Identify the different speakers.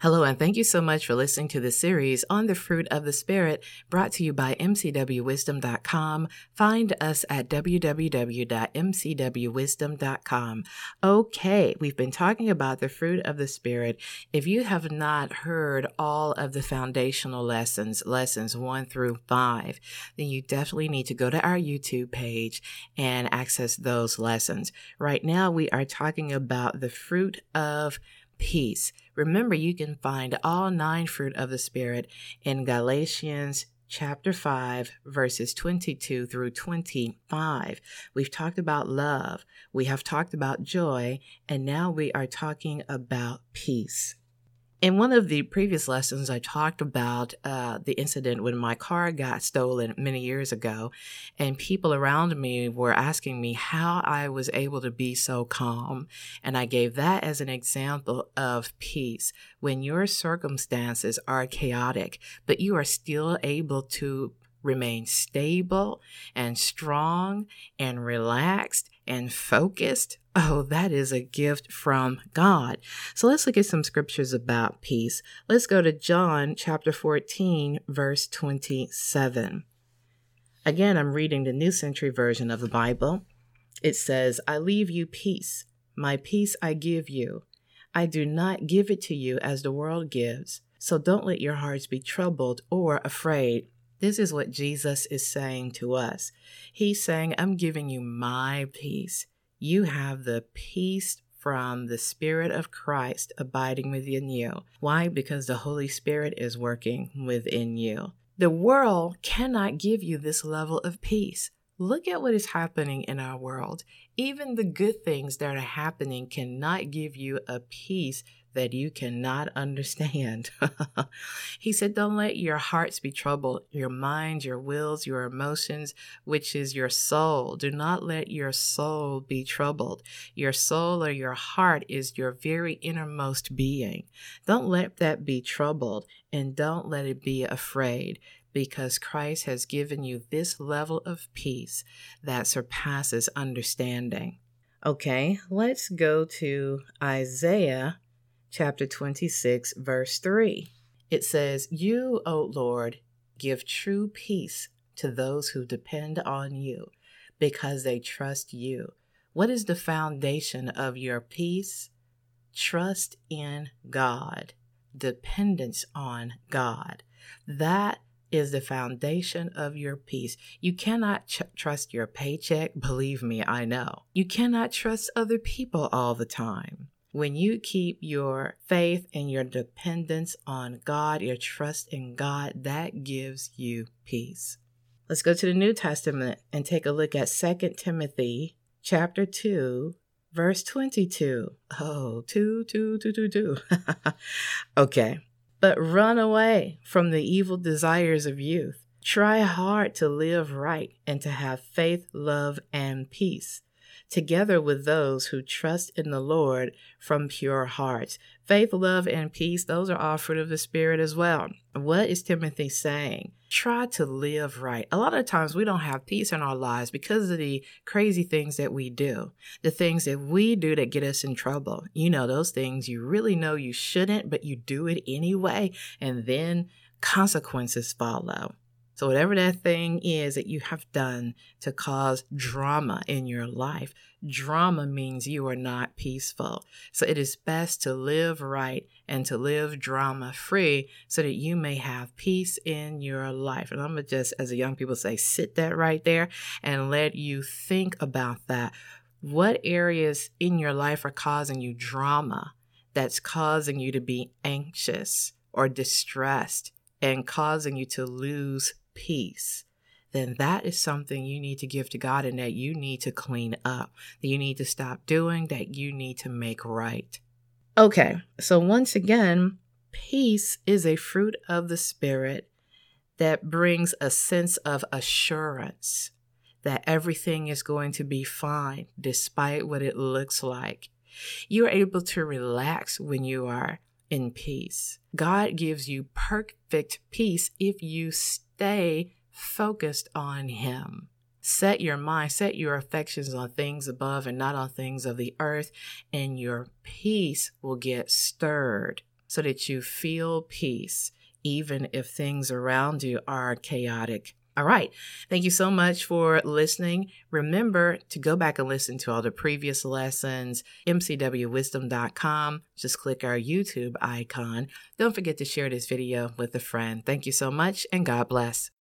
Speaker 1: Hello, and thank you so much for listening to the series on the fruit of the Spirit brought to you by MCWWisdom.com. Find us at www.mcwwisdom.com. Okay, we've been talking about the fruit of the Spirit. If you have not heard all of the foundational lessons, lessons one through five, then you definitely need to go to our YouTube page and access those lessons. Right now, we are talking about the fruit of peace. Remember, you can find all nine fruit of the Spirit in Galatians chapter 5, verses 22 through 25. We've talked about love, we have talked about joy, and now we are talking about peace. In one of the previous lessons, I talked about uh, the incident when my car got stolen many years ago, and people around me were asking me how I was able to be so calm. And I gave that as an example of peace. When your circumstances are chaotic, but you are still able to remain stable and strong and relaxed and focused, oh, that is a gift from God. So let's look at some scriptures about peace. Let's go to John chapter 14, verse 27. Again, I'm reading the New Century Version of the Bible. It says, I leave you peace. My peace I give you. I do not give it to you as the world gives. So don't let your hearts be troubled or afraid. This is what Jesus is saying to us. He's saying, I'm giving you my peace. You have the peace from the Spirit of Christ abiding within you. Why? Because the Holy Spirit is working within you. The world cannot give you this level of peace. Look at what is happening in our world. Even the good things that are happening cannot give you a peace that you cannot understand. he said, Don't let your hearts be troubled, your minds, your wills, your emotions, which is your soul. Do not let your soul be troubled. Your soul or your heart is your very innermost being. Don't let that be troubled and don't let it be afraid because Christ has given you this level of peace that surpasses understanding. Okay, let's go to Isaiah chapter 26, verse 3. It says, You, O Lord, give true peace to those who depend on you because they trust you. What is the foundation of your peace? Trust in God, dependence on God. That is the foundation of your peace. You cannot ch- trust your paycheck. Believe me, I know. You cannot trust other people all the time. When you keep your faith and your dependence on God, your trust in God, that gives you peace. Let's go to the New Testament and take a look at 2 Timothy chapter 2, verse 22. Oh, 2, 2, 2, 2, 2. okay. But run away from the evil desires of youth. Try hard to live right and to have faith, love, and peace together with those who trust in the Lord from pure hearts. Faith, love, and peace, those are all fruit of the Spirit as well. What is Timothy saying? Try to live right. A lot of times we don't have peace in our lives because of the crazy things that we do, the things that we do that get us in trouble. You know, those things you really know you shouldn't, but you do it anyway, and then consequences follow. So, whatever that thing is that you have done to cause drama in your life, drama means you are not peaceful. So, it is best to live right and to live drama free so that you may have peace in your life. And I'm going to just, as the young people say, sit that right there and let you think about that. What areas in your life are causing you drama that's causing you to be anxious or distressed? and causing you to lose peace, then that is something you need to give to God and that you need to clean up, that you need to stop doing, that you need to make right. Okay, so once again, peace is a fruit of the Spirit that brings a sense of assurance that everything is going to be fine despite what it looks like. You're able to relax when you are in peace. God gives you perfect peace if you stay focused on Him. Set your mind, set your affections on things above and not on things of the earth, and your peace will get stirred. so that you feel peace, even if things around you are chaotic. All right. Thank you so much for listening. Remember to go back and listen to all the previous lessons, mcwwisdom.com. Just click our YouTube icon. Don't forget to share this video with a friend. Thank you so much and God bless.